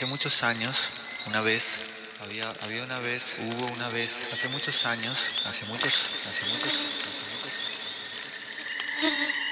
Hace muchos años, una vez, había, había una vez, hubo una vez, hace muchos años, hace muchos, hace muchos, hace muchos. Tenía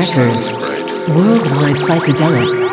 Records. Worldwide Psychedelic.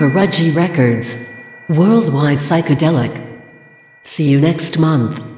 Karaji Records. Worldwide Psychedelic. See you next month.